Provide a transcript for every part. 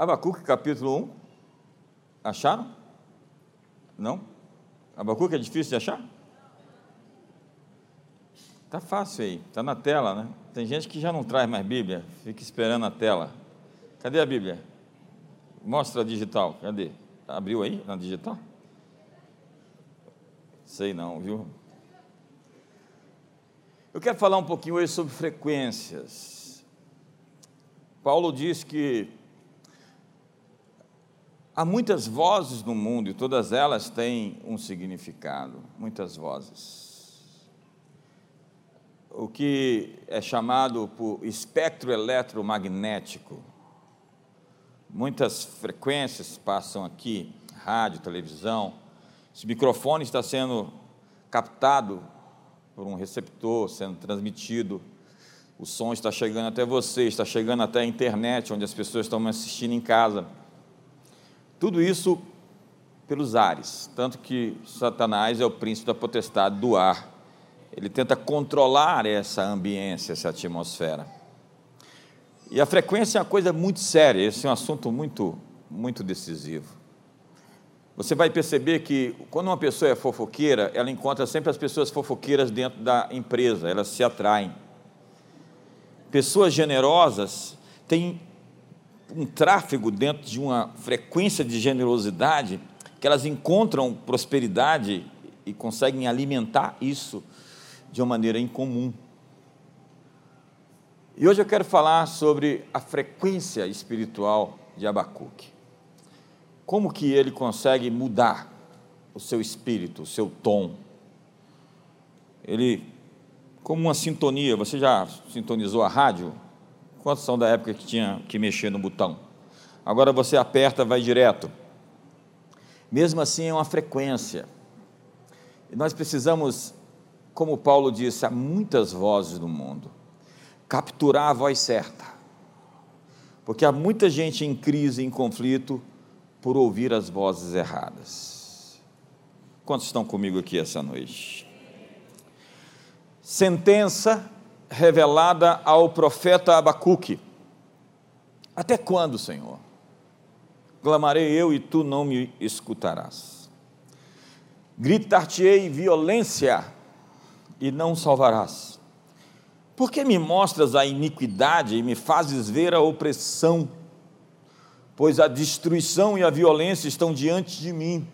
Abacuque capítulo 1. Acharam? Não? Abacuque é difícil de achar? Tá fácil aí, tá na tela, né? Tem gente que já não traz mais Bíblia, fica esperando a tela. Cadê a Bíblia? Mostra a digital, cadê? Abriu aí na digital? Sei não, viu? Eu quero falar um pouquinho hoje sobre frequências. Paulo diz que há muitas vozes no mundo e todas elas têm um significado, muitas vozes. O que é chamado por espectro eletromagnético. Muitas frequências passam aqui, rádio, televisão. Esse microfone está sendo captado por um receptor sendo transmitido. O som está chegando até você, está chegando até a internet, onde as pessoas estão me assistindo em casa. Tudo isso pelos ares, tanto que Satanás é o príncipe da potestade do ar. Ele tenta controlar essa ambiência, essa atmosfera. E a frequência é uma coisa muito séria, esse é um assunto muito, muito decisivo. Você vai perceber que quando uma pessoa é fofoqueira, ela encontra sempre as pessoas fofoqueiras dentro da empresa, elas se atraem. Pessoas generosas têm um tráfego dentro de uma frequência de generosidade que elas encontram prosperidade e conseguem alimentar isso de uma maneira incomum. E hoje eu quero falar sobre a frequência espiritual de Abacuque como que ele consegue mudar o seu espírito, o seu tom? Ele, como uma sintonia, você já sintonizou a rádio? Quantos são da época que tinha que mexer no botão? Agora você aperta, vai direto. Mesmo assim, é uma frequência. E nós precisamos, como Paulo disse, há muitas vozes no mundo, capturar a voz certa. Porque há muita gente em crise, em conflito, por ouvir as vozes erradas. Quantos estão comigo aqui essa noite? Sentença revelada ao profeta Abacuque. Até quando, Senhor? Clamarei eu e tu não me escutarás. Gritar-te-ei violência e não salvarás. Por que me mostras a iniquidade e me fazes ver a opressão? pois a destruição e a violência estão diante de mim.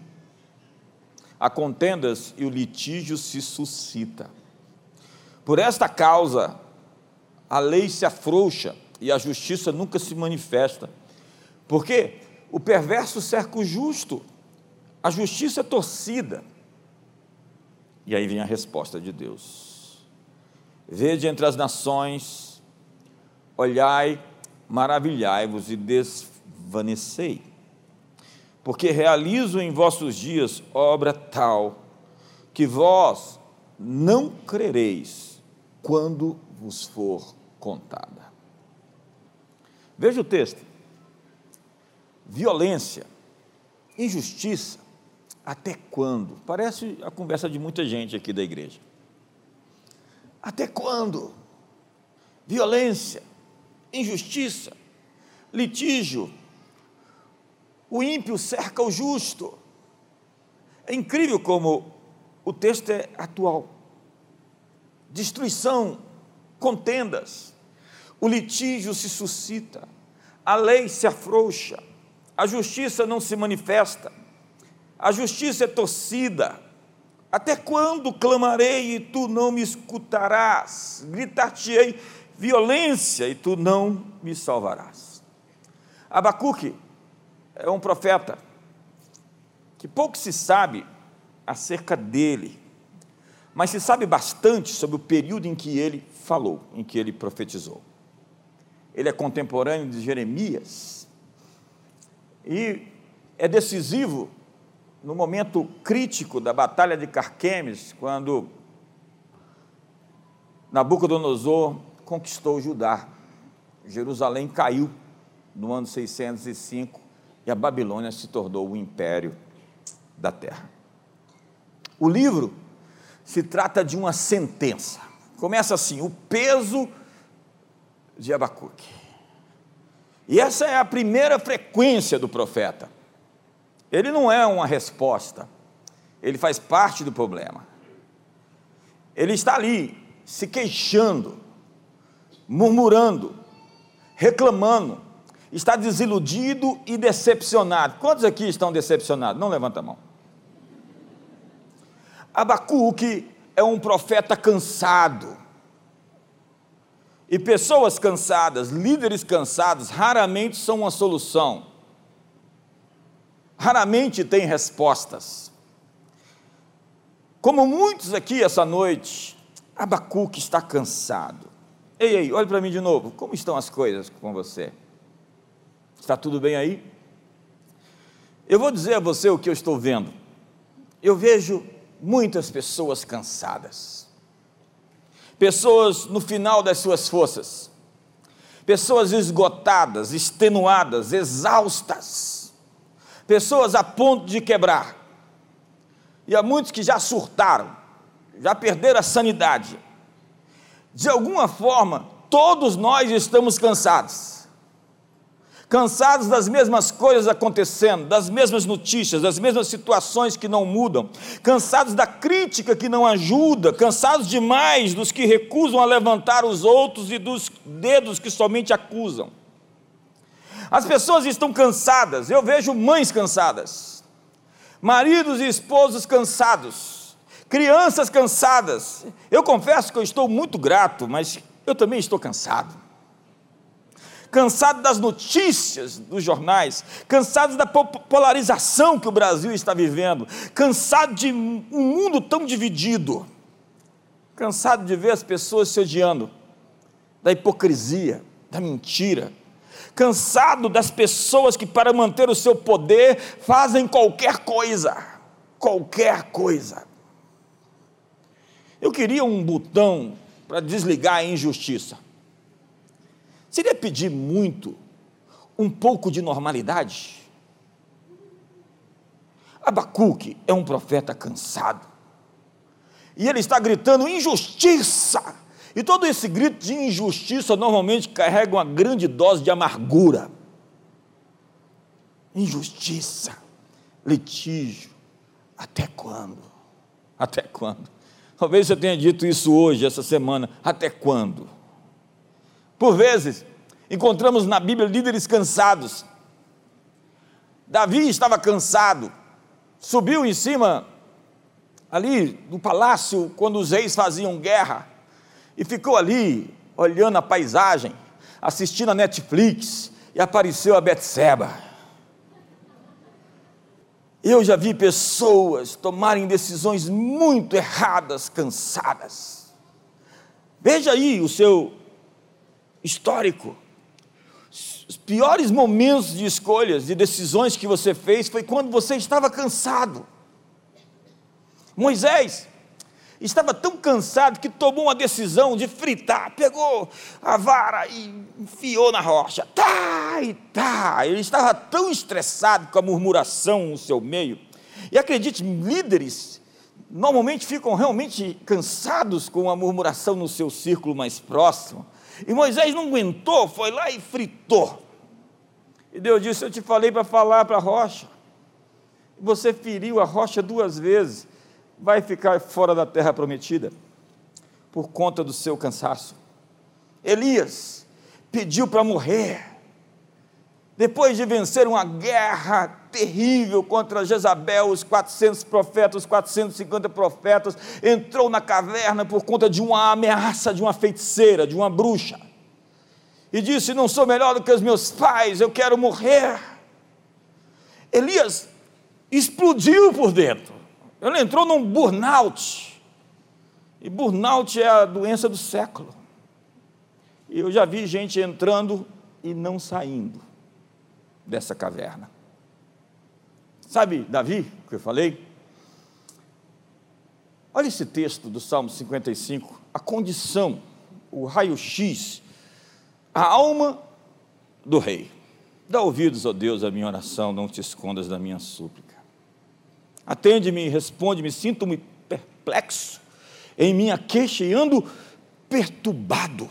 Há contendas e o litígio se suscita. Por esta causa, a lei se afrouxa e a justiça nunca se manifesta. Porque o perverso cerca o justo, a justiça é torcida. E aí vem a resposta de Deus: Vede entre as nações, olhai, maravilhai-vos e desfrutai vanecei, porque realizo em vossos dias obra tal que vós não crereis quando vos for contada. Veja o texto. Violência, injustiça, até quando? Parece a conversa de muita gente aqui da igreja. Até quando? Violência, injustiça, litígio, o ímpio cerca o justo. É incrível como o texto é atual. Destruição, contendas, o litígio se suscita, a lei se afrouxa, a justiça não se manifesta, a justiça é torcida. Até quando clamarei e tu não me escutarás? Gritar-te-ei violência e tu não me salvarás. Abacuque é um profeta que pouco se sabe acerca dele, mas se sabe bastante sobre o período em que ele falou, em que ele profetizou. Ele é contemporâneo de Jeremias e é decisivo no momento crítico da batalha de Carquemes, quando Nabucodonosor conquistou Judá. Jerusalém caiu no ano 605 e a Babilônia se tornou o império da terra. O livro se trata de uma sentença. Começa assim: o peso de Abacuque. E essa é a primeira frequência do profeta. Ele não é uma resposta, ele faz parte do problema. Ele está ali se queixando, murmurando, reclamando, está desiludido e decepcionado. Quantos aqui estão decepcionados? Não levanta a mão. Abacuque é um profeta cansado. E pessoas cansadas, líderes cansados, raramente são uma solução. Raramente têm respostas. Como muitos aqui essa noite, Abacuque está cansado. Ei, ei, olhe para mim de novo. Como estão as coisas com você? Está tudo bem aí? Eu vou dizer a você o que eu estou vendo. Eu vejo muitas pessoas cansadas, pessoas no final das suas forças, pessoas esgotadas, extenuadas, exaustas, pessoas a ponto de quebrar. E há muitos que já surtaram, já perderam a sanidade. De alguma forma, todos nós estamos cansados cansados das mesmas coisas acontecendo, das mesmas notícias, das mesmas situações que não mudam, cansados da crítica que não ajuda, cansados demais dos que recusam a levantar os outros e dos dedos que somente acusam. As pessoas estão cansadas, eu vejo mães cansadas, maridos e esposos cansados, crianças cansadas. Eu confesso que eu estou muito grato, mas eu também estou cansado cansado das notícias dos jornais, cansado da polarização que o Brasil está vivendo, cansado de um mundo tão dividido, cansado de ver as pessoas se odiando, da hipocrisia, da mentira, cansado das pessoas que, para manter o seu poder, fazem qualquer coisa, qualquer coisa. Eu queria um botão para desligar a injustiça. Seria pedir muito um pouco de normalidade? Abacuque é um profeta cansado. E ele está gritando injustiça. E todo esse grito de injustiça normalmente carrega uma grande dose de amargura. Injustiça, litígio. Até quando? Até quando? Talvez você tenha dito isso hoje, essa semana. Até quando? Por vezes, encontramos na Bíblia líderes cansados. Davi estava cansado, subiu em cima ali do palácio quando os reis faziam guerra e ficou ali olhando a paisagem, assistindo a Netflix e apareceu a Betseba. Eu já vi pessoas tomarem decisões muito erradas, cansadas. Veja aí o seu histórico. Os piores momentos de escolhas, de decisões que você fez foi quando você estava cansado. Moisés estava tão cansado que tomou uma decisão de fritar, pegou a vara e enfiou na rocha. Tá e tá. Ele estava tão estressado com a murmuração no seu meio. E acredite, líderes normalmente ficam realmente cansados com a murmuração no seu círculo mais próximo. E Moisés não aguentou, foi lá e fritou. E Deus disse: Eu te falei para falar para a rocha. Você feriu a rocha duas vezes, vai ficar fora da terra prometida, por conta do seu cansaço. Elias pediu para morrer, depois de vencer uma guerra terrível contra Jezabel, os 400 profetas, os 450 profetas, entrou na caverna por conta de uma ameaça de uma feiticeira, de uma bruxa. E disse: Não sou melhor do que os meus pais, eu quero morrer. Elias explodiu por dentro. Ele entrou num burnout. E burnout é a doença do século. E eu já vi gente entrando e não saindo dessa caverna. Sabe Davi, que eu falei? Olha esse texto do Salmo 55, a condição, o raio-x, a alma do rei. Dá ouvidos, ó Deus, à minha oração, não te escondas da minha súplica. Atende-me, responde-me, sinto-me perplexo em minha queixa e ando perturbado.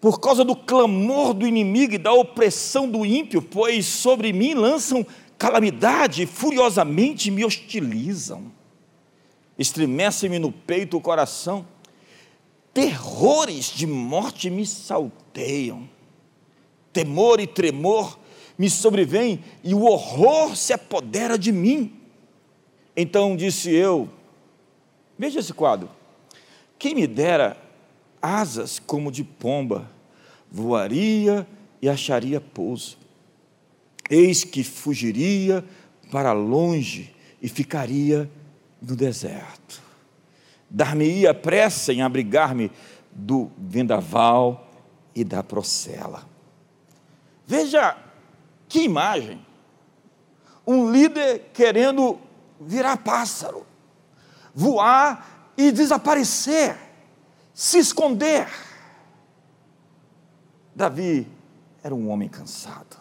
por causa do clamor do inimigo e da opressão do ímpio, pois sobre mim lançam calamidade, furiosamente me hostilizam, estremecem-me no peito o coração, terrores de morte me salteiam, temor e tremor me sobrevêm e o horror se apodera de mim. Então disse eu: Veja esse quadro. Quem me dera asas como de pomba, voaria e acharia pouso. Eis que fugiria para longe e ficaria no deserto. Dar-me-ia pressa em abrigar-me do vendaval e da procela. Veja que imagem! Um líder querendo virar pássaro, voar e desaparecer se esconder. Davi era um homem cansado.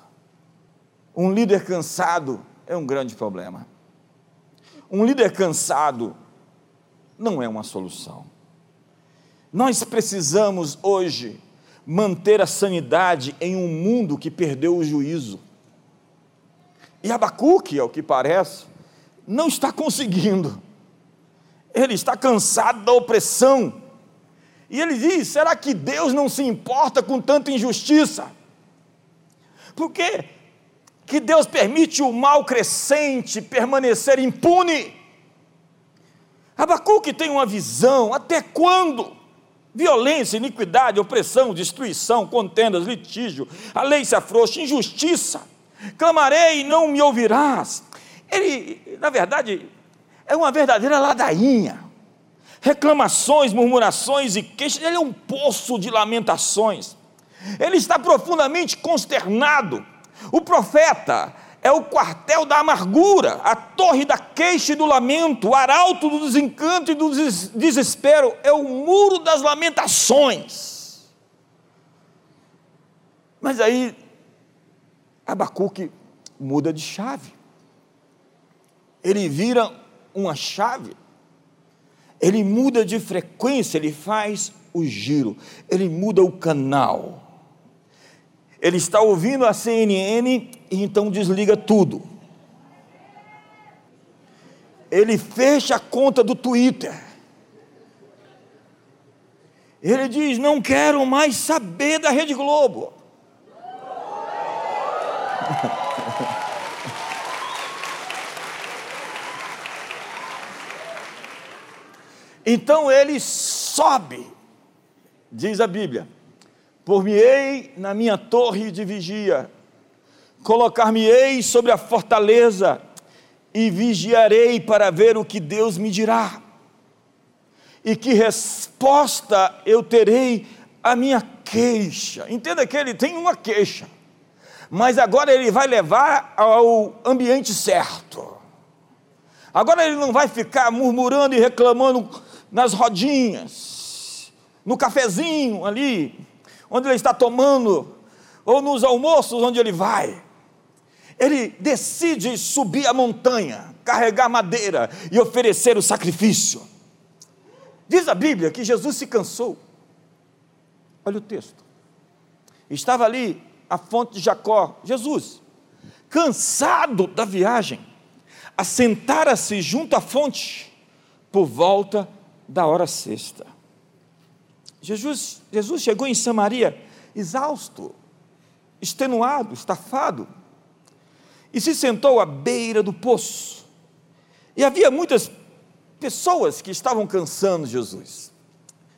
Um líder cansado é um grande problema. Um líder cansado não é uma solução. Nós precisamos hoje manter a sanidade em um mundo que perdeu o juízo. E Abacuque, ao que parece, não está conseguindo. Ele está cansado da opressão e ele diz: será que Deus não se importa com tanta injustiça? Por que, Deus permite o mal crescente permanecer impune? Abacuque tem uma visão: até quando? Violência, iniquidade, opressão, destruição, contendas, litígio, a lei se afrouxa, injustiça. Clamarei e não me ouvirás. Ele, na verdade, é uma verdadeira ladainha reclamações, murmurações e queixas, ele é um poço de lamentações. Ele está profundamente consternado. O profeta é o quartel da amargura, a torre da queixa e do lamento, o arauto do desencanto e do desespero, é o muro das lamentações. Mas aí, Abacuque muda de chave. Ele vira uma chave ele muda de frequência, ele faz o giro, ele muda o canal. Ele está ouvindo a CNN e então desliga tudo. Ele fecha a conta do Twitter. Ele diz: Não quero mais saber da Rede Globo. Então ele sobe, diz a Bíblia, por-me-ei na minha torre de vigia, colocar-me-ei sobre a fortaleza e vigiarei para ver o que Deus me dirá. E que resposta eu terei à minha queixa. Entenda que ele tem uma queixa, mas agora ele vai levar ao ambiente certo. Agora ele não vai ficar murmurando e reclamando nas rodinhas, no cafezinho ali, onde ele está tomando, ou nos almoços onde ele vai. Ele decide subir a montanha, carregar madeira e oferecer o sacrifício. Diz a Bíblia que Jesus se cansou. Olha o texto. Estava ali a fonte de Jacó, Jesus, cansado da viagem, assentara-se junto à fonte por volta da hora sexta. Jesus, Jesus chegou em Samaria exausto, extenuado, estafado, e se sentou à beira do poço. E havia muitas pessoas que estavam cansando Jesus.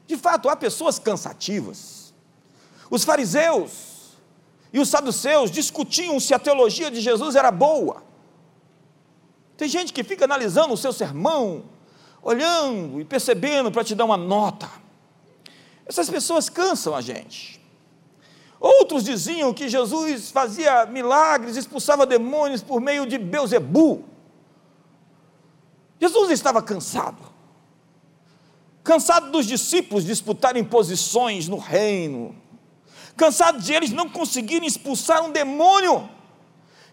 De fato, há pessoas cansativas. Os fariseus e os saduceus discutiam se a teologia de Jesus era boa. Tem gente que fica analisando o seu sermão, olhando e percebendo para te dar uma nota. Essas pessoas cansam a gente. Outros diziam que Jesus fazia milagres, expulsava demônios por meio de Beuzebu. Jesus estava cansado. Cansado dos discípulos disputarem posições no reino. Cansado de eles não conseguirem expulsar um demônio.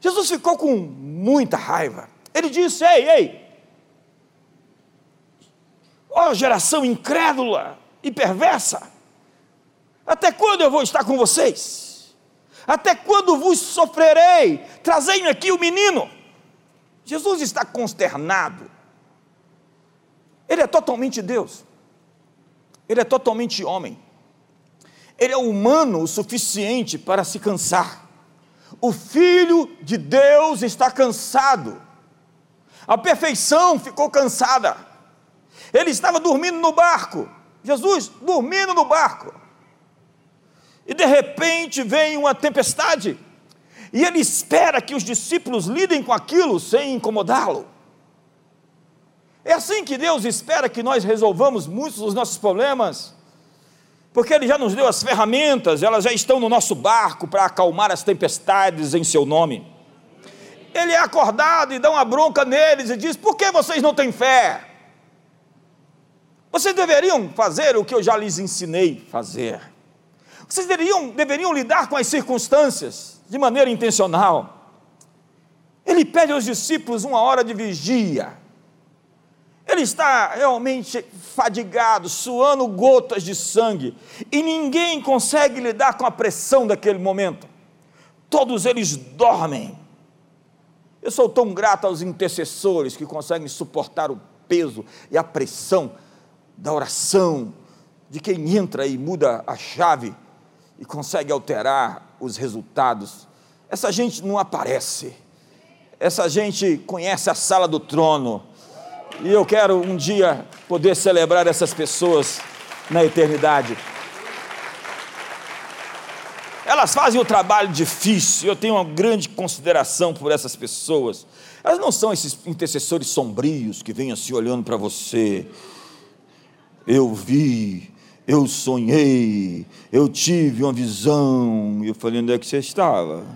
Jesus ficou com muita raiva. Ele disse: Ei, ei, Ó oh, geração incrédula e perversa! Até quando eu vou estar com vocês? Até quando vos sofrerei? Trazei-me aqui o menino. Jesus está consternado. Ele é totalmente Deus. Ele é totalmente homem. Ele é humano o suficiente para se cansar. O Filho de Deus está cansado. A perfeição ficou cansada. Ele estava dormindo no barco. Jesus dormindo no barco. E de repente vem uma tempestade. E ele espera que os discípulos lidem com aquilo sem incomodá-lo. É assim que Deus espera que nós resolvamos muitos dos nossos problemas, porque Ele já nos deu as ferramentas, elas já estão no nosso barco para acalmar as tempestades em Seu nome. Ele é acordado e dá uma bronca neles e diz: Por que vocês não têm fé? Vocês deveriam fazer o que eu já lhes ensinei fazer. Vocês deveriam, deveriam lidar com as circunstâncias de maneira intencional. Ele pede aos discípulos uma hora de vigia. Ele está realmente fadigado, suando gotas de sangue, e ninguém consegue lidar com a pressão daquele momento. Todos eles dormem. Eu sou tão grato aos intercessores que conseguem suportar o peso e a pressão da oração, de quem entra e muda a chave e consegue alterar os resultados. Essa gente não aparece. Essa gente conhece a sala do trono e eu quero um dia poder celebrar essas pessoas na eternidade. Elas fazem o trabalho difícil, eu tenho uma grande consideração por essas pessoas. Elas não são esses intercessores sombrios que vêm assim olhando para você. Eu vi, eu sonhei, eu tive uma visão. E eu falei: onde é que você estava?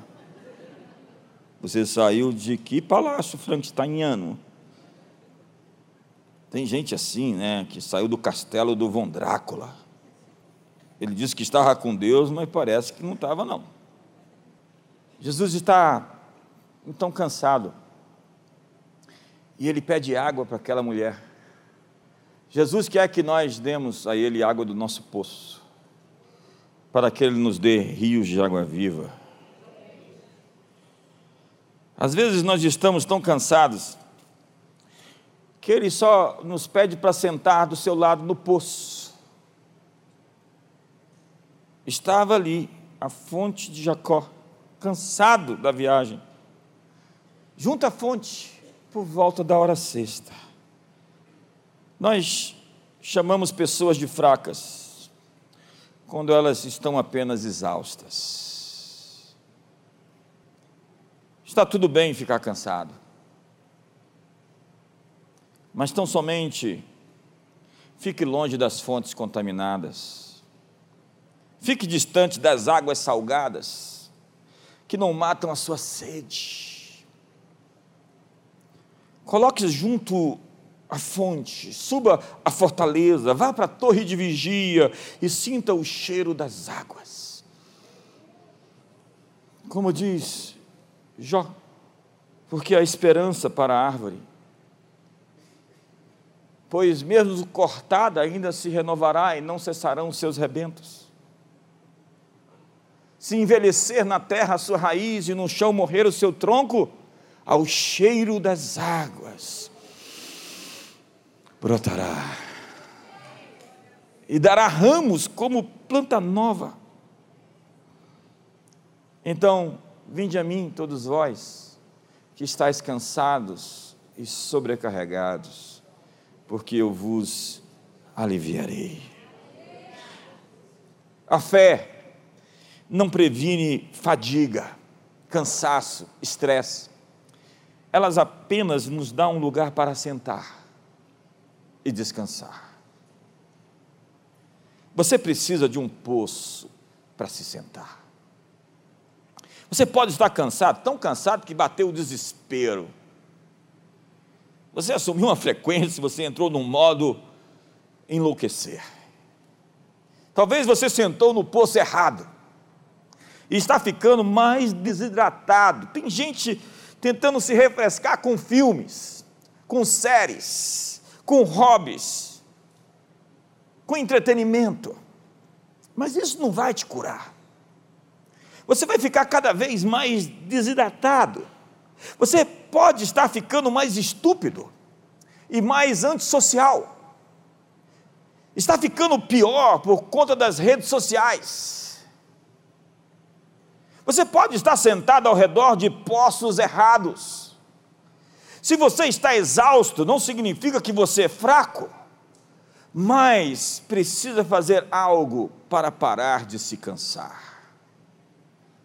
Você saiu de que palácio frankensteiniano? Tem gente assim, né, que saiu do castelo do Von Drácula. Ele disse que estava com Deus, mas parece que não estava, não. Jesus está então cansado. E ele pede água para aquela mulher. Jesus quer que nós demos a ele água do nosso poço, para que ele nos dê rios de água viva. Às vezes nós estamos tão cansados que ele só nos pede para sentar do seu lado no poço. Estava ali a fonte de Jacó, cansado da viagem, junto à fonte, por volta da hora sexta. Nós chamamos pessoas de fracas quando elas estão apenas exaustas. Está tudo bem ficar cansado mas tão somente fique longe das fontes contaminadas, fique distante das águas salgadas, que não matam a sua sede. Coloque junto a fonte, suba a fortaleza, vá para a torre de vigia e sinta o cheiro das águas. Como diz Jó, porque a esperança para a árvore pois mesmo cortada ainda se renovará e não cessarão seus rebentos. Se envelhecer na terra a sua raiz e no chão morrer o seu tronco, ao cheiro das águas brotará e dará ramos como planta nova. Então, vinde a mim, todos vós que estáis cansados e sobrecarregados, porque eu vos aliviarei. A fé não previne fadiga, cansaço, estresse. Elas apenas nos dão um lugar para sentar e descansar. Você precisa de um poço para se sentar. Você pode estar cansado, tão cansado que bateu o desespero você assumiu uma frequência, você entrou num modo enlouquecer. Talvez você sentou no poço errado e está ficando mais desidratado. Tem gente tentando se refrescar com filmes, com séries, com hobbies, com entretenimento. Mas isso não vai te curar. Você vai ficar cada vez mais desidratado. Você pode estar ficando mais estúpido e mais antissocial. Está ficando pior por conta das redes sociais. Você pode estar sentado ao redor de poços errados. Se você está exausto, não significa que você é fraco, mas precisa fazer algo para parar de se cansar.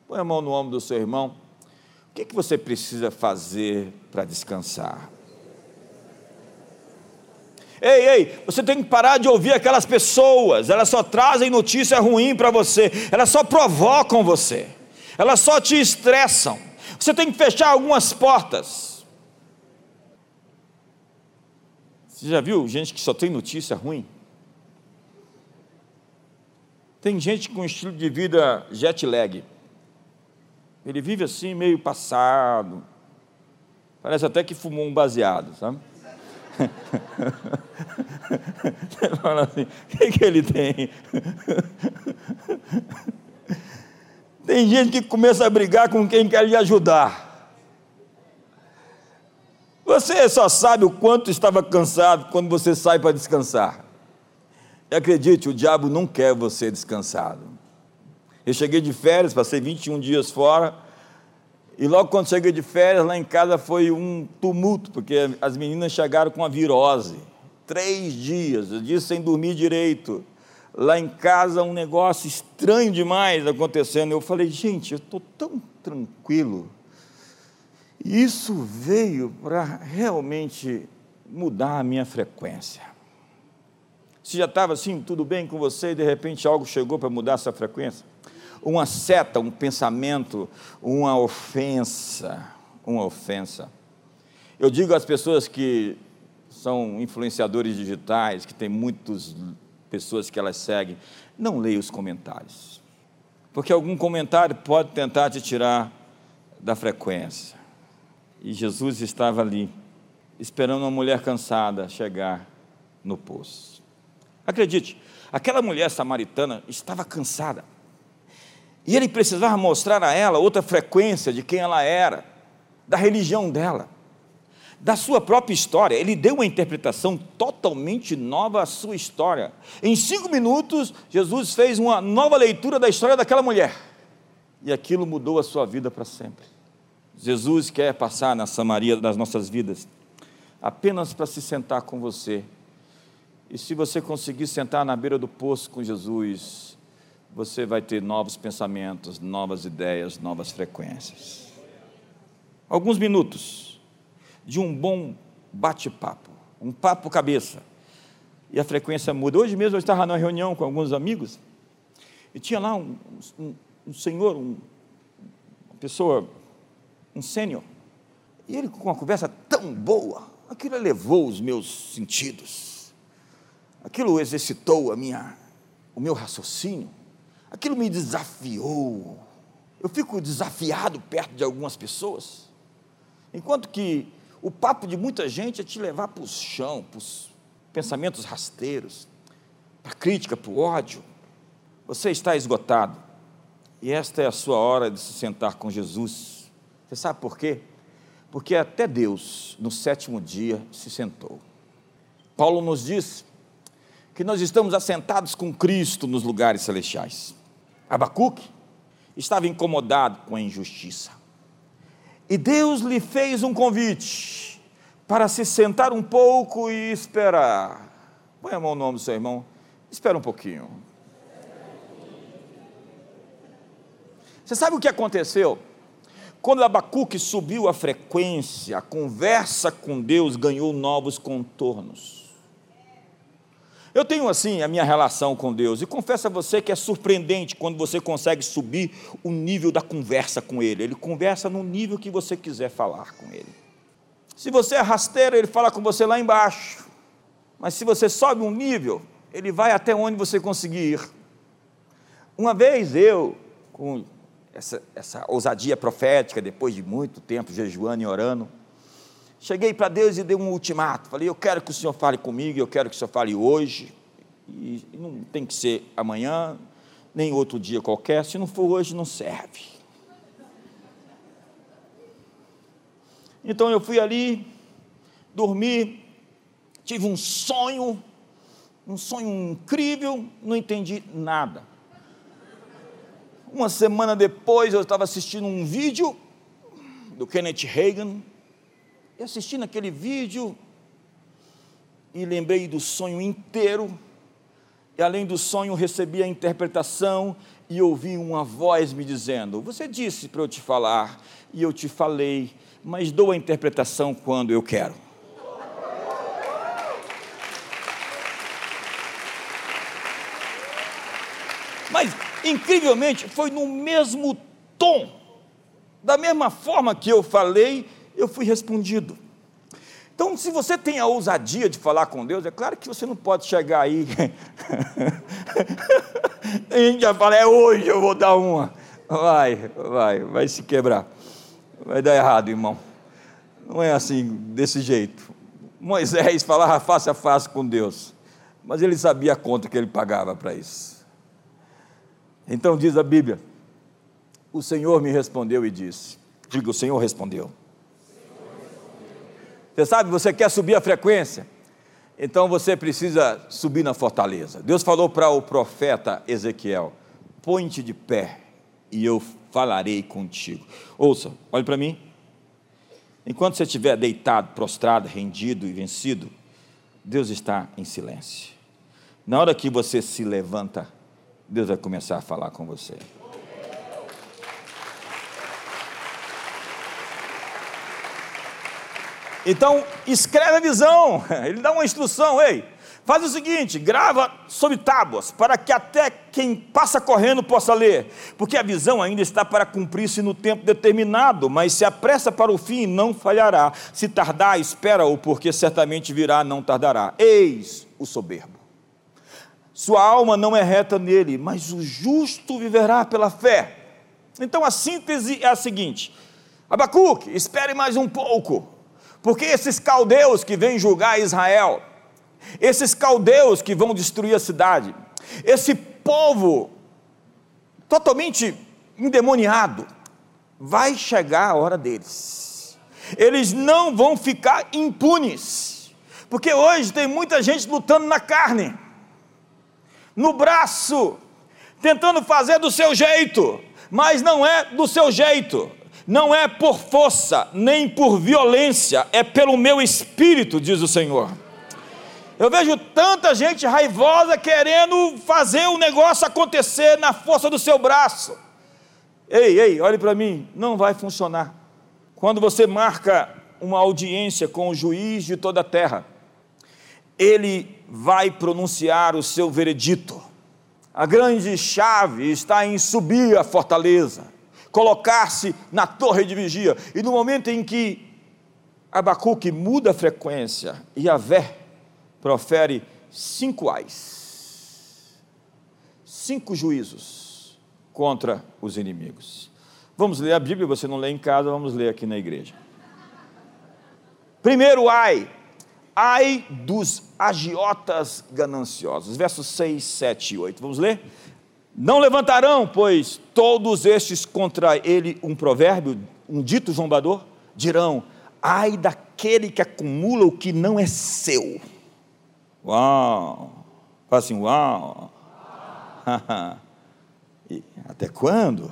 Põe a mão no ombro do seu irmão. O que, é que você precisa fazer para descansar? Ei, ei, você tem que parar de ouvir aquelas pessoas, elas só trazem notícia ruim para você, elas só provocam você, elas só te estressam. Você tem que fechar algumas portas. Você já viu gente que só tem notícia ruim? Tem gente com estilo de vida jet lag. Ele vive assim, meio passado. Parece até que fumou um baseado, sabe? Você fala assim, o que, que ele tem? Tem gente que começa a brigar com quem quer lhe ajudar. Você só sabe o quanto estava cansado quando você sai para descansar. E acredite, o diabo não quer você descansado. Eu cheguei de férias, passei 21 dias fora, e logo quando cheguei de férias, lá em casa foi um tumulto, porque as meninas chegaram com a virose. Três dias, dias sem dormir direito. Lá em casa, um negócio estranho demais acontecendo. Eu falei, gente, eu estou tão tranquilo. Isso veio para realmente mudar a minha frequência. Se já estava assim, tudo bem com você, e de repente algo chegou para mudar essa frequência uma seta, um pensamento, uma ofensa, uma ofensa. Eu digo às pessoas que são influenciadores digitais, que tem muitas pessoas que elas seguem, não leia os comentários. Porque algum comentário pode tentar te tirar da frequência. E Jesus estava ali, esperando uma mulher cansada chegar no poço. Acredite, aquela mulher samaritana estava cansada. E ele precisava mostrar a ela outra frequência de quem ela era, da religião dela, da sua própria história. Ele deu uma interpretação totalmente nova à sua história. Em cinco minutos, Jesus fez uma nova leitura da história daquela mulher. E aquilo mudou a sua vida para sempre. Jesus quer passar na Samaria das nossas vidas, apenas para se sentar com você. E se você conseguir sentar na beira do poço com Jesus, você vai ter novos pensamentos, novas ideias, novas frequências. Alguns minutos de um bom bate-papo, um papo cabeça, e a frequência muda. Hoje mesmo eu estava numa reunião com alguns amigos, e tinha lá um, um, um senhor, um, uma pessoa, um sênior, e ele com uma conversa tão boa, aquilo elevou os meus sentidos, aquilo exercitou a minha, o meu raciocínio, Aquilo me desafiou. Eu fico desafiado perto de algumas pessoas. Enquanto que o papo de muita gente é te levar para o chão, para os pensamentos rasteiros, para a crítica, para o ódio. Você está esgotado. E esta é a sua hora de se sentar com Jesus. Você sabe por quê? Porque até Deus, no sétimo dia, se sentou. Paulo nos diz que nós estamos assentados com Cristo nos lugares celestiais. Abacuque estava incomodado com a injustiça. E Deus lhe fez um convite para se sentar um pouco e esperar. Põe a mão no ombro do seu irmão, espera um pouquinho. Você sabe o que aconteceu? Quando Abacuque subiu a frequência, a conversa com Deus ganhou novos contornos. Eu tenho assim a minha relação com Deus, e confesso a você que é surpreendente quando você consegue subir o nível da conversa com Ele. Ele conversa no nível que você quiser falar com Ele. Se você é rasteiro, Ele fala com você lá embaixo. Mas se você sobe um nível, Ele vai até onde você conseguir ir. Uma vez eu, com essa, essa ousadia profética, depois de muito tempo jejuando e orando, Cheguei para Deus e dei um ultimato. Falei: Eu quero que o Senhor fale comigo, eu quero que o Senhor fale hoje. E não tem que ser amanhã, nem outro dia qualquer, se não for hoje, não serve. Então eu fui ali, dormi, tive um sonho, um sonho incrível, não entendi nada. Uma semana depois eu estava assistindo um vídeo do Kenneth Reagan, e assistindo aquele vídeo, e lembrei do sonho inteiro, e além do sonho recebi a interpretação e ouvi uma voz me dizendo: Você disse para eu te falar, e eu te falei, mas dou a interpretação quando eu quero. Mas, incrivelmente, foi no mesmo tom, da mesma forma que eu falei, eu fui respondido. Então, se você tem a ousadia de falar com Deus, é claro que você não pode chegar aí. gente já fala, é hoje eu vou dar uma. Vai, vai, vai se quebrar. Vai dar errado, irmão. Não é assim, desse jeito. Moisés falava face a face com Deus, mas ele sabia a conta que ele pagava para isso. Então diz a Bíblia: O Senhor me respondeu e disse: Diga, o Senhor respondeu. Você sabe, você quer subir a frequência? Então você precisa subir na fortaleza. Deus falou para o profeta Ezequiel: põe-te de pé e eu falarei contigo. Ouça, olhe para mim. Enquanto você estiver deitado, prostrado, rendido e vencido, Deus está em silêncio. Na hora que você se levanta, Deus vai começar a falar com você. Então, escreve a visão. Ele dá uma instrução, ei, faz o seguinte, grava sobre tábuas, para que até quem passa correndo possa ler, porque a visão ainda está para cumprir-se no tempo determinado, mas se apressa para o fim, não falhará. Se tardar, espera-o, porque certamente virá, não tardará. Eis o soberbo. Sua alma não é reta nele, mas o justo viverá pela fé. Então a síntese é a seguinte: Abacuque, espere mais um pouco porque esses caldeus que vêm julgar Israel, esses caldeus que vão destruir a cidade, esse povo totalmente endemoniado, vai chegar a hora deles. Eles não vão ficar impunes, porque hoje tem muita gente lutando na carne, no braço, tentando fazer do seu jeito, mas não é do seu jeito não é por força, nem por violência, é pelo meu espírito, diz o Senhor. Eu vejo tanta gente raivosa querendo fazer o negócio acontecer na força do seu braço. Ei, ei, olhe para mim, não vai funcionar. Quando você marca uma audiência com o juiz de toda a terra, ele vai pronunciar o seu veredito. A grande chave está em subir a fortaleza colocar-se na torre de vigia. E no momento em que Abacuque muda a frequência, Yahvé profere cinco ais, cinco juízos contra os inimigos. Vamos ler a Bíblia, você não lê em casa, vamos ler aqui na igreja. Primeiro ai, ai dos agiotas gananciosos, versos 6, 7 e 8. Vamos ler? Não levantarão, pois, todos estes contra ele um provérbio, um dito zombador? Dirão: ai daquele que acumula o que não é seu. Uau! Fala assim, uau! até quando?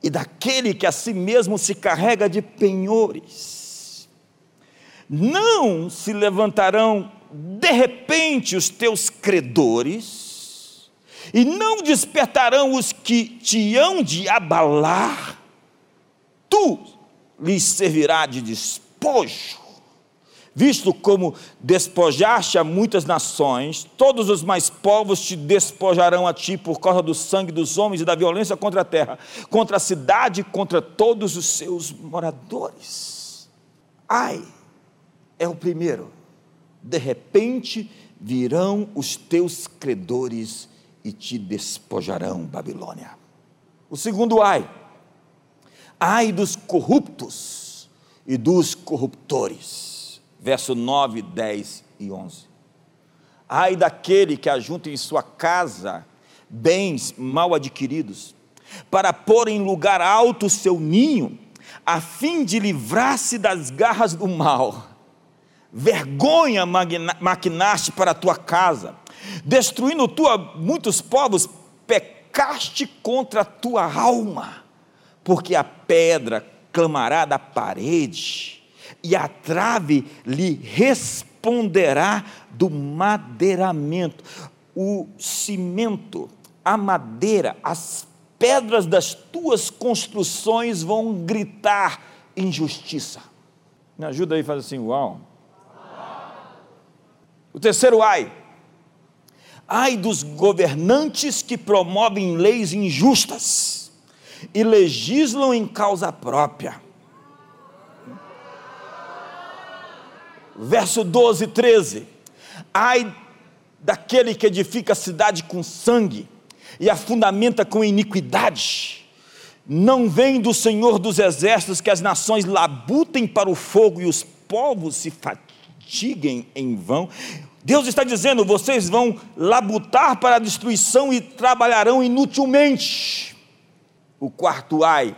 E daquele que a si mesmo se carrega de penhores. Não se levantarão de repente os teus credores e não despertarão os que te hão de abalar, tu lhes servirá de despojo. Visto como despojaste a muitas nações, todos os mais povos te despojarão a ti por causa do sangue dos homens e da violência contra a terra, contra a cidade, contra todos os seus moradores. Ai, é o primeiro. De repente virão os teus credores e te despojarão, Babilônia. O segundo ai, ai dos corruptos e dos corruptores. Verso 9, 10 e 11. Ai daquele que ajunta em sua casa bens mal adquiridos, para pôr em lugar alto o seu ninho, a fim de livrar-se das garras do mal. Vergonha maquinaste para a tua casa, destruindo tua muitos povos, pecaste contra a tua alma, porque a pedra clamará da parede, e a trave lhe responderá do madeiramento. O cimento, a madeira, as pedras das tuas construções vão gritar injustiça. Me ajuda aí, faz assim, uau. O terceiro ai. Ai dos governantes que promovem leis injustas e legislam em causa própria. Verso 12 e 13. Ai daquele que edifica a cidade com sangue e a fundamenta com iniquidade. Não vem do Senhor dos exércitos que as nações labutem para o fogo e os povos se fatiguem em vão. Deus está dizendo: vocês vão labutar para a destruição e trabalharão inutilmente. O quarto ai,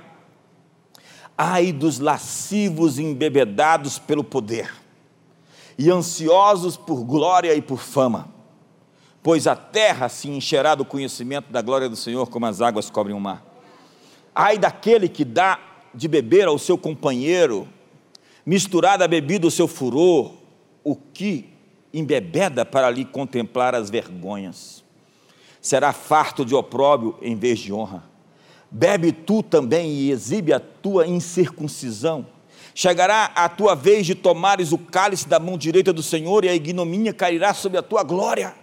ai dos lascivos embebedados pelo poder e ansiosos por glória e por fama, pois a terra se encherá do conhecimento da glória do Senhor como as águas cobrem o mar. Ai daquele que dá de beber ao seu companheiro, misturada a bebida o seu furor, o que embebeda para lhe contemplar as vergonhas. Será farto de opróbrio em vez de honra. Bebe tu também e exibe a tua incircuncisão. Chegará a tua vez de tomares o cálice da mão direita do Senhor, e a ignomínia cairá sobre a tua glória.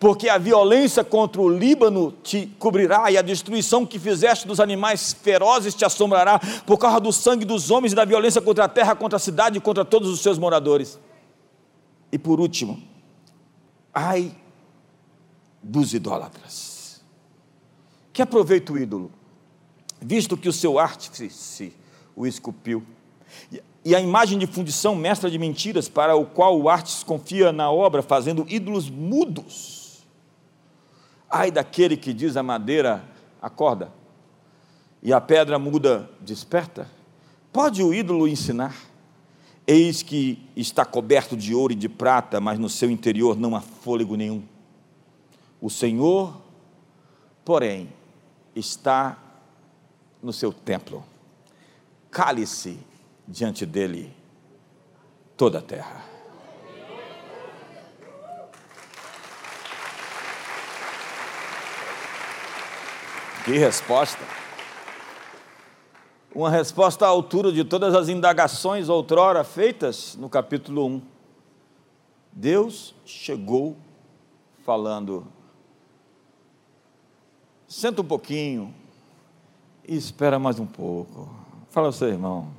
Porque a violência contra o Líbano te cobrirá, e a destruição que fizeste dos animais ferozes te assombrará, por causa do sangue dos homens e da violência contra a terra, contra a cidade e contra todos os seus moradores. E por último, ai dos idólatras. Que aproveita o ídolo, visto que o seu artífice o esculpiu, e a imagem de fundição mestra de mentiras, para o qual o artista confia na obra, fazendo ídolos mudos. Ai daquele que diz a madeira, acorda, e a pedra muda, desperta. Pode o ídolo ensinar? Eis que está coberto de ouro e de prata, mas no seu interior não há fôlego nenhum. O Senhor, porém, está no seu templo. Cale-se diante dele toda a terra. Que resposta! Uma resposta à altura de todas as indagações outrora feitas no capítulo 1. Deus chegou falando: senta um pouquinho e espera mais um pouco. Fala ao seu irmão.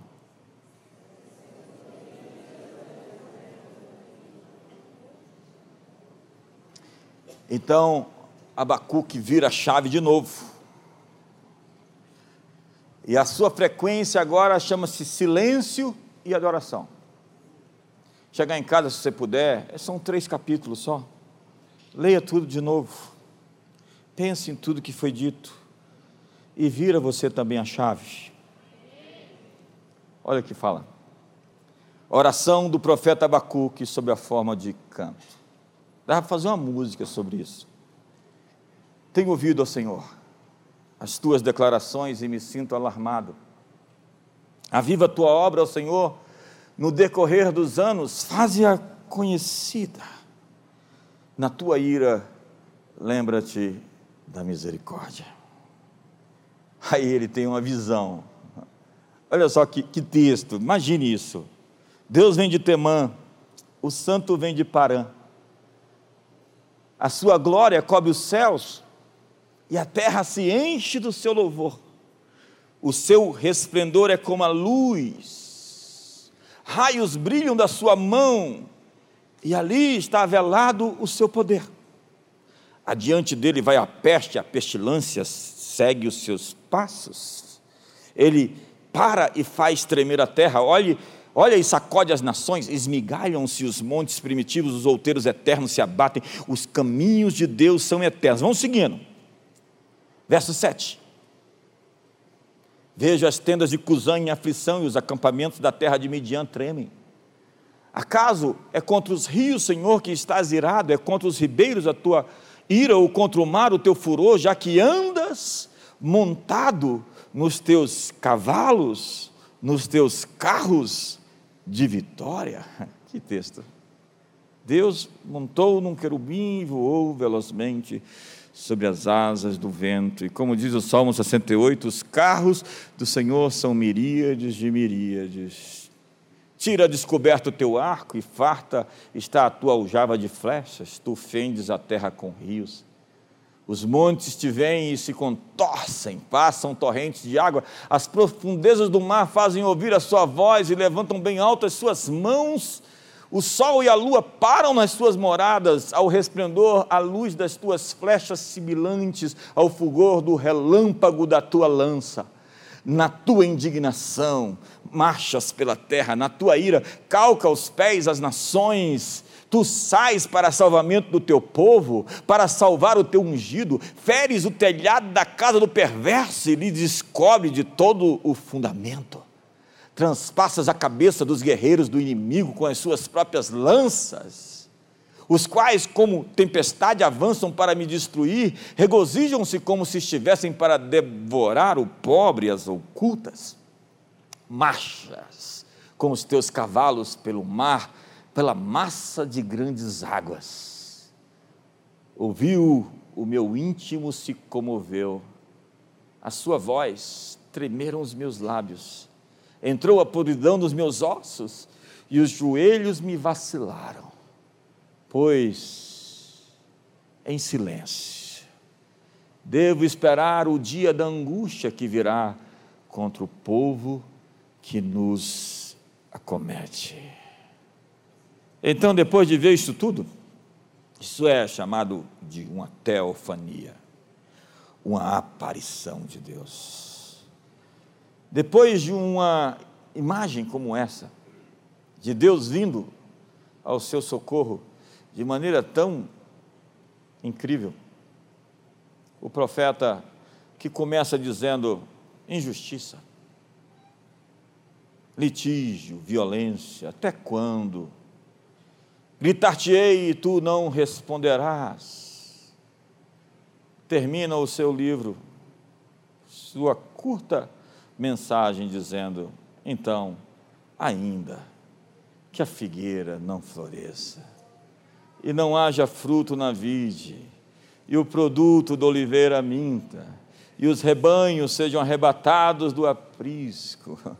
Então, Abacuque vira a chave de novo e a sua frequência agora chama-se silêncio e adoração. Chegar em casa, se você puder, são três capítulos só. Leia tudo de novo. Pense em tudo que foi dito. E vira você também a chave. Olha o que fala. Oração do profeta Abacuque sob a forma de canto. Dá para fazer uma música sobre isso. Tenho ouvido ao Senhor as tuas declarações e me sinto alarmado. Aviva a tua obra, ó Senhor, no decorrer dos anos, faze-a conhecida. Na tua ira, lembra-te da misericórdia. Aí ele tem uma visão. Olha só que, que texto, imagine isso. Deus vem de Temã, o santo vem de Parã. A sua glória cobre os céus, e a terra se enche do seu louvor. O seu resplendor é como a luz, raios brilham da sua mão, e ali está velado o seu poder. Adiante dele vai a peste, a pestilância segue os seus passos. Ele para e faz tremer a terra. Olhe, olha e sacode as nações, esmigalham-se os montes primitivos, os outeiros eternos se abatem. Os caminhos de Deus são eternos. Vamos seguindo Verso 7. Vejo as tendas de Cusã em aflição e os acampamentos da terra de Midian tremem. Acaso é contra os rios, Senhor, que estás irado? É contra os ribeiros a tua ira ou contra o mar o teu furor, já que andas montado nos teus cavalos, nos teus carros de vitória? Que texto! Deus montou num querubim e voou velozmente sobre as asas do vento. E como diz o Salmo 68, os carros do Senhor são miríades de miríades. Tira descoberto o teu arco e farta está a tua aljava de flechas, tu fendes a terra com rios. Os montes te vêm e se contorcem, passam torrentes de água, as profundezas do mar fazem ouvir a sua voz e levantam bem alto as suas mãos o sol e a lua param nas suas moradas, ao resplendor, à luz das tuas flechas sibilantes, ao fulgor do relâmpago da tua lança. Na tua indignação, marchas pela terra, na tua ira, calca os pés as nações. Tu sais para salvamento do teu povo, para salvar o teu ungido, feres o telhado da casa do perverso e lhe descobre de todo o fundamento transpassas a cabeça dos guerreiros do inimigo com as suas próprias lanças, os quais, como tempestade, avançam para me destruir, regozijam-se como se estivessem para devorar o pobre e as ocultas. Marchas com os teus cavalos pelo mar, pela massa de grandes águas. Ouviu o meu íntimo se comoveu, a sua voz tremeram os meus lábios entrou a podridão dos meus ossos e os joelhos me vacilaram, pois em silêncio devo esperar o dia da angústia que virá contra o povo que nos acomete. Então, depois de ver isso tudo, isso é chamado de uma teofania, uma aparição de Deus. Depois de uma imagem como essa, de Deus vindo ao seu socorro de maneira tão incrível, o profeta que começa dizendo injustiça, litígio, violência, até quando? Gritar-te-ei e tu não responderás. Termina o seu livro, sua curta mensagem dizendo: então, ainda que a figueira não floresça, e não haja fruto na vide, e o produto da oliveira minta, e os rebanhos sejam arrebatados do aprisco,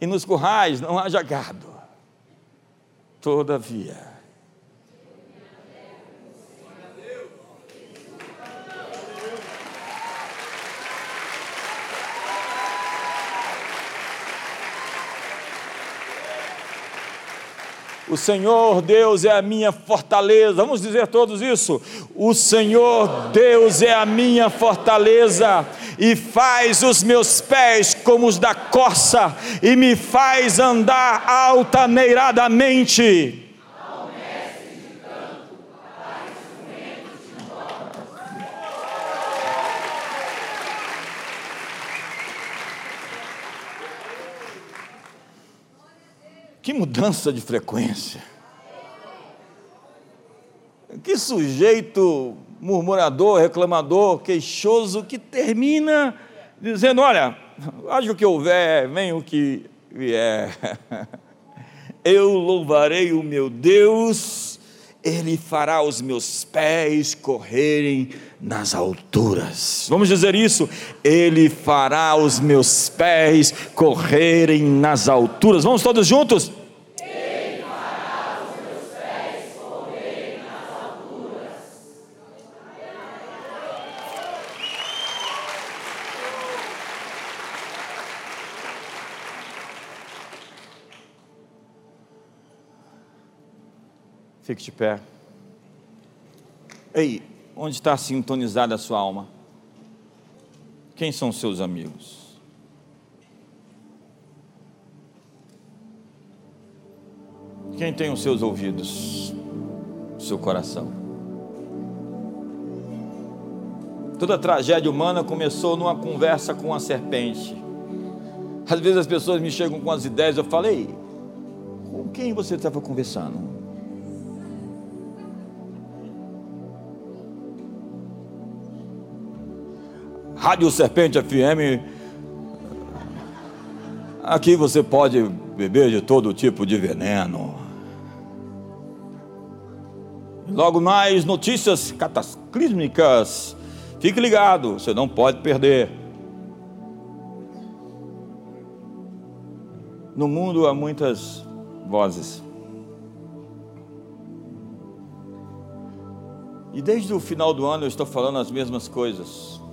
e nos currais não haja gado, todavia, O Senhor Deus é a minha fortaleza. Vamos dizer todos isso? O Senhor Deus é a minha fortaleza e faz os meus pés como os da corça e me faz andar altaneiradamente. Que mudança de frequência. Que sujeito murmurador, reclamador, queixoso, que termina dizendo: Olha, haja o que houver, vem o que vier. Eu louvarei o meu Deus, Ele fará os meus pés correrem nas alturas. Vamos dizer isso? Ele fará os meus pés correrem nas alturas. Vamos todos juntos? Ele fará os meus pés correrem nas alturas. Fique de pé. Ei, Onde está sintonizada a sua alma? Quem são seus amigos? Quem tem os seus ouvidos? O seu coração? Toda tragédia humana começou numa conversa com uma serpente. Às vezes as pessoas me chegam com as ideias, eu falei, com quem você estava conversando? Rádio Serpente FM. Aqui você pode beber de todo tipo de veneno. Logo mais notícias cataclísmicas. Fique ligado, você não pode perder. No mundo há muitas vozes. E desde o final do ano eu estou falando as mesmas coisas.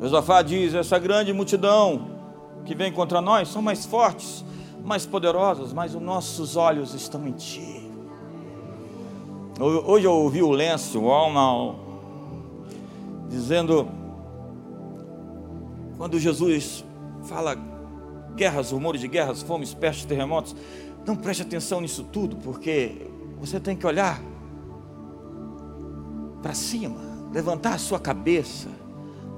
Josafá diz: essa grande multidão que vem contra nós são mais fortes, mais poderosos, mas os nossos olhos estão em ti. Hoje eu ouvi o Lenço Walnall dizendo: quando Jesus fala guerras, rumores de guerras, fomes, pestes, terremotos, não preste atenção nisso tudo, porque você tem que olhar para cima, levantar a sua cabeça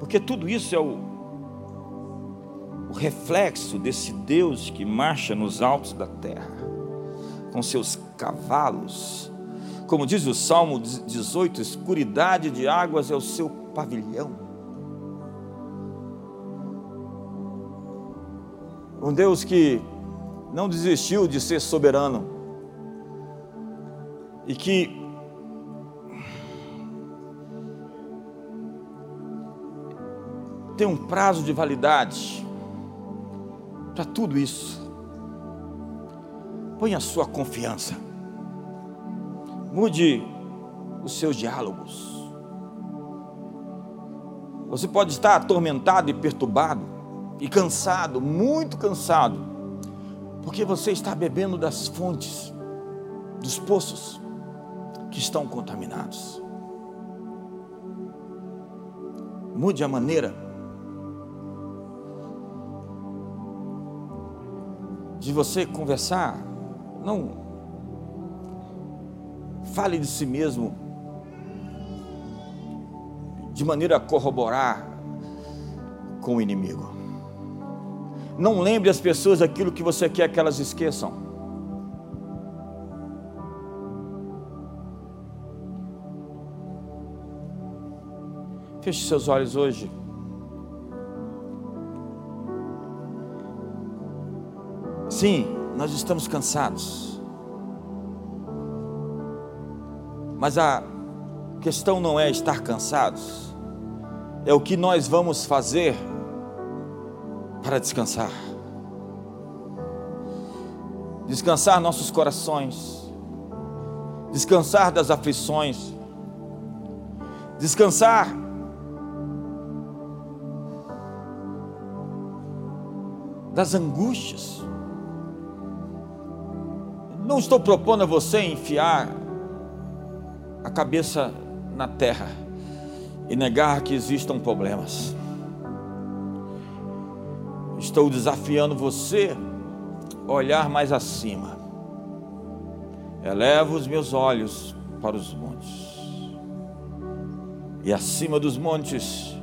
porque tudo isso é o, o reflexo desse Deus que marcha nos altos da terra, com seus cavalos. Como diz o Salmo 18: escuridade de águas é o seu pavilhão. Um Deus que não desistiu de ser soberano e que tem um prazo de validade para tudo isso. Põe a sua confiança. Mude os seus diálogos. Você pode estar atormentado e perturbado e cansado, muito cansado, porque você está bebendo das fontes, dos poços que estão contaminados. Mude a maneira de você conversar, não fale de si mesmo de maneira a corroborar com o inimigo. Não lembre as pessoas aquilo que você quer que elas esqueçam. Feche seus olhos hoje. Sim, nós estamos cansados. Mas a questão não é estar cansados, é o que nós vamos fazer para descansar. Descansar nossos corações, descansar das aflições, descansar das angústias. Não estou propondo a você enfiar a cabeça na terra e negar que existam problemas. Estou desafiando você a olhar mais acima. Elevo os meus olhos para os montes. E acima dos montes,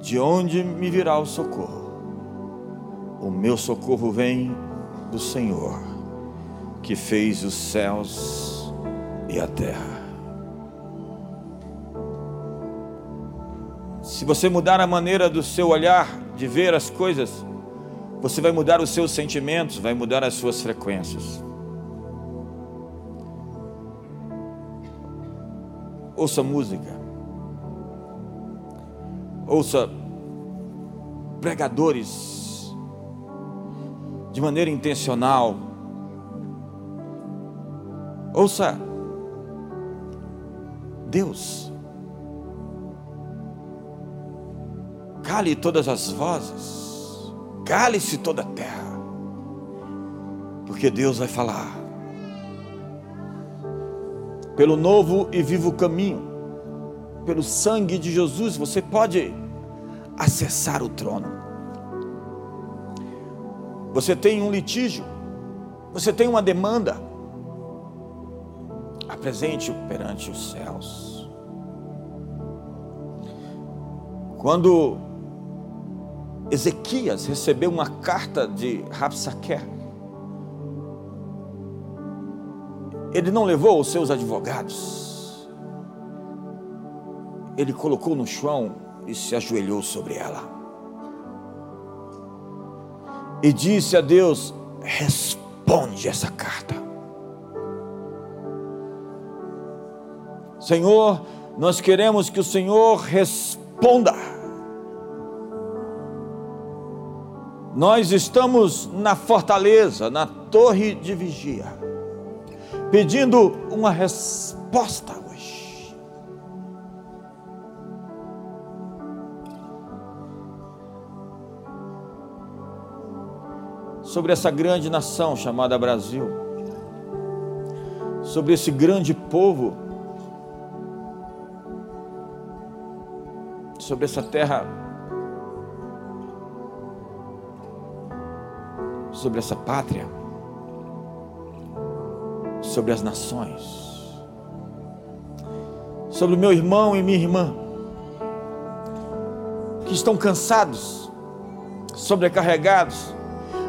de onde me virá o socorro? O meu socorro vem do Senhor que fez os céus e a terra. Se você mudar a maneira do seu olhar de ver as coisas, você vai mudar os seus sentimentos, vai mudar as suas frequências. Ouça música, ouça pregadores de maneira intencional, Ouça, Deus, cale todas as vozes, cale-se toda a terra, porque Deus vai falar. Pelo novo e vivo caminho, pelo sangue de Jesus, você pode acessar o trono. Você tem um litígio, você tem uma demanda, apresente-o perante os céus. Quando Ezequias recebeu uma carta de Rapsaque, ele não levou os seus advogados, ele colocou no chão e se ajoelhou sobre ela. E disse a Deus: Responde essa carta. Senhor, nós queremos que o Senhor responda. Nós estamos na fortaleza, na torre de vigia, pedindo uma resposta hoje. Sobre essa grande nação chamada Brasil, sobre esse grande povo, sobre essa terra sobre essa pátria, sobre as nações, sobre o meu irmão e minha irmã, que estão cansados, sobrecarregados,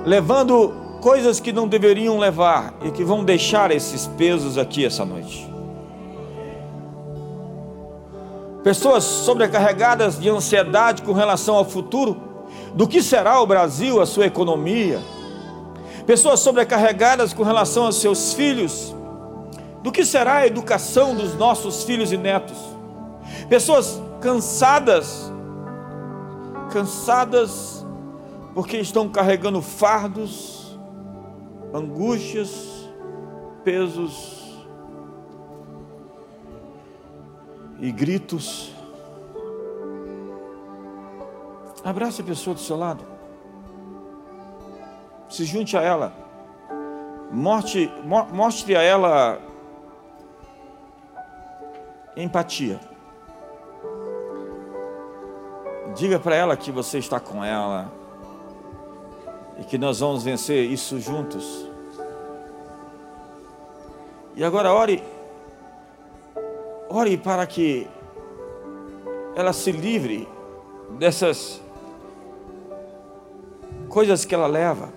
levando coisas que não deveriam levar e que vão deixar esses pesos aqui essa noite. Pessoas sobrecarregadas de ansiedade com relação ao futuro, do que será o Brasil, a sua economia, pessoas sobrecarregadas com relação aos seus filhos, do que será a educação dos nossos filhos e netos, pessoas cansadas, cansadas porque estão carregando fardos, angústias, pesos e gritos. Abraça a pessoa do seu lado se junte a ela, mostre, mostre a ela empatia. Diga para ela que você está com ela e que nós vamos vencer isso juntos. E agora ore, ore para que ela se livre dessas coisas que ela leva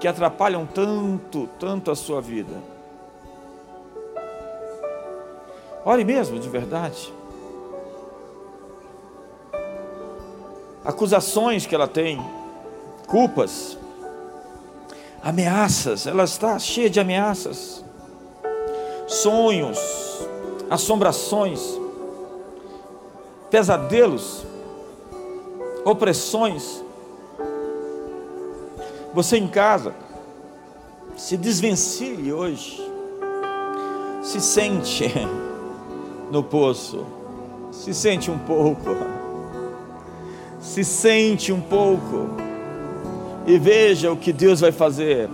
que atrapalham tanto, tanto a sua vida. Ore mesmo, de verdade. Acusações que ela tem, culpas, ameaças, ela está cheia de ameaças, sonhos, assombrações, pesadelos, opressões, você em casa, se desvencilhe hoje. Se sente no poço. Se sente um pouco. Se sente um pouco. E veja o que Deus vai fazer.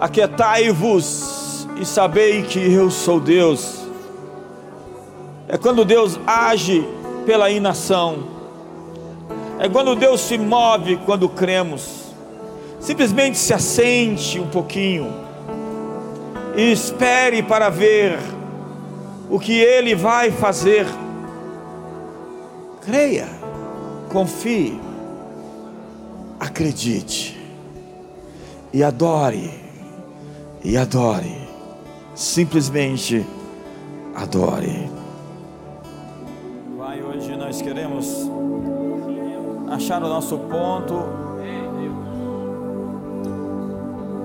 Aquietai-vos e sabei que eu sou Deus. É quando Deus age pela inação. É quando Deus se move quando cremos. Simplesmente se assente um pouquinho e espere para ver o que Ele vai fazer. Creia, confie, acredite e adore, e adore, simplesmente adore. Nós queremos achar o nosso ponto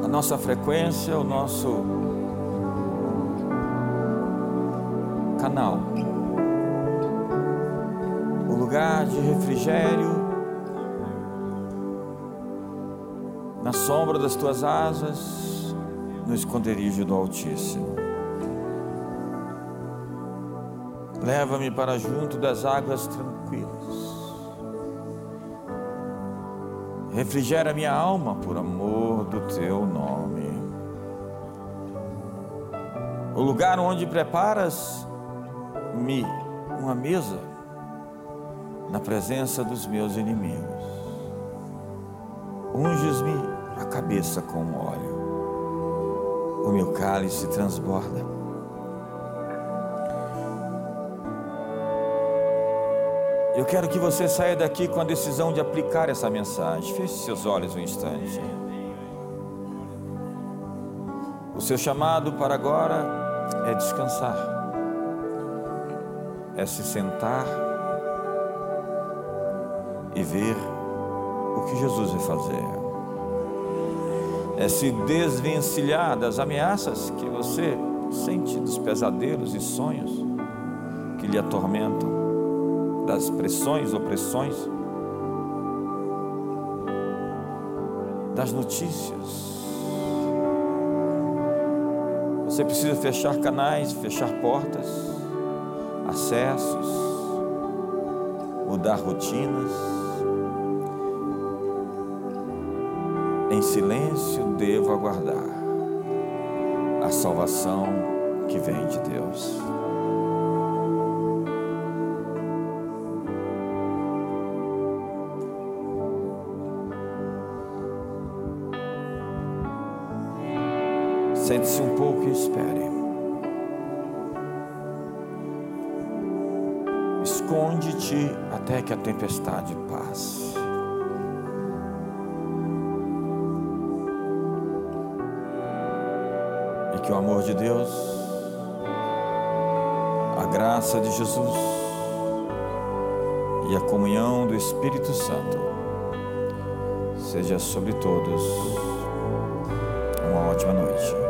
a nossa frequência, o nosso canal, o lugar de refrigério, na sombra das tuas asas, no esconderijo do Altíssimo. Leva-me para junto das águas tranquilas refrigera minha alma por amor do teu nome. O lugar onde preparas-me uma mesa na presença dos meus inimigos. Unges-me a cabeça com óleo, o meu cálice transborda. Eu quero que você saia daqui com a decisão de aplicar essa mensagem. Feche seus olhos um instante. O seu chamado para agora é descansar, é se sentar e ver o que Jesus vai fazer, é se desvencilhar das ameaças que você sente, dos pesadelos e sonhos que lhe atormentam, das pressões, opressões, das notícias Você precisa fechar canais, fechar portas, acessos, mudar rotinas. Em silêncio devo aguardar a salvação que vem de Deus. Sente-se um pouco e espere. Esconde-te até que a tempestade passe. E que o amor de Deus, a graça de Jesus e a comunhão do Espírito Santo seja sobre todos. Uma ótima noite.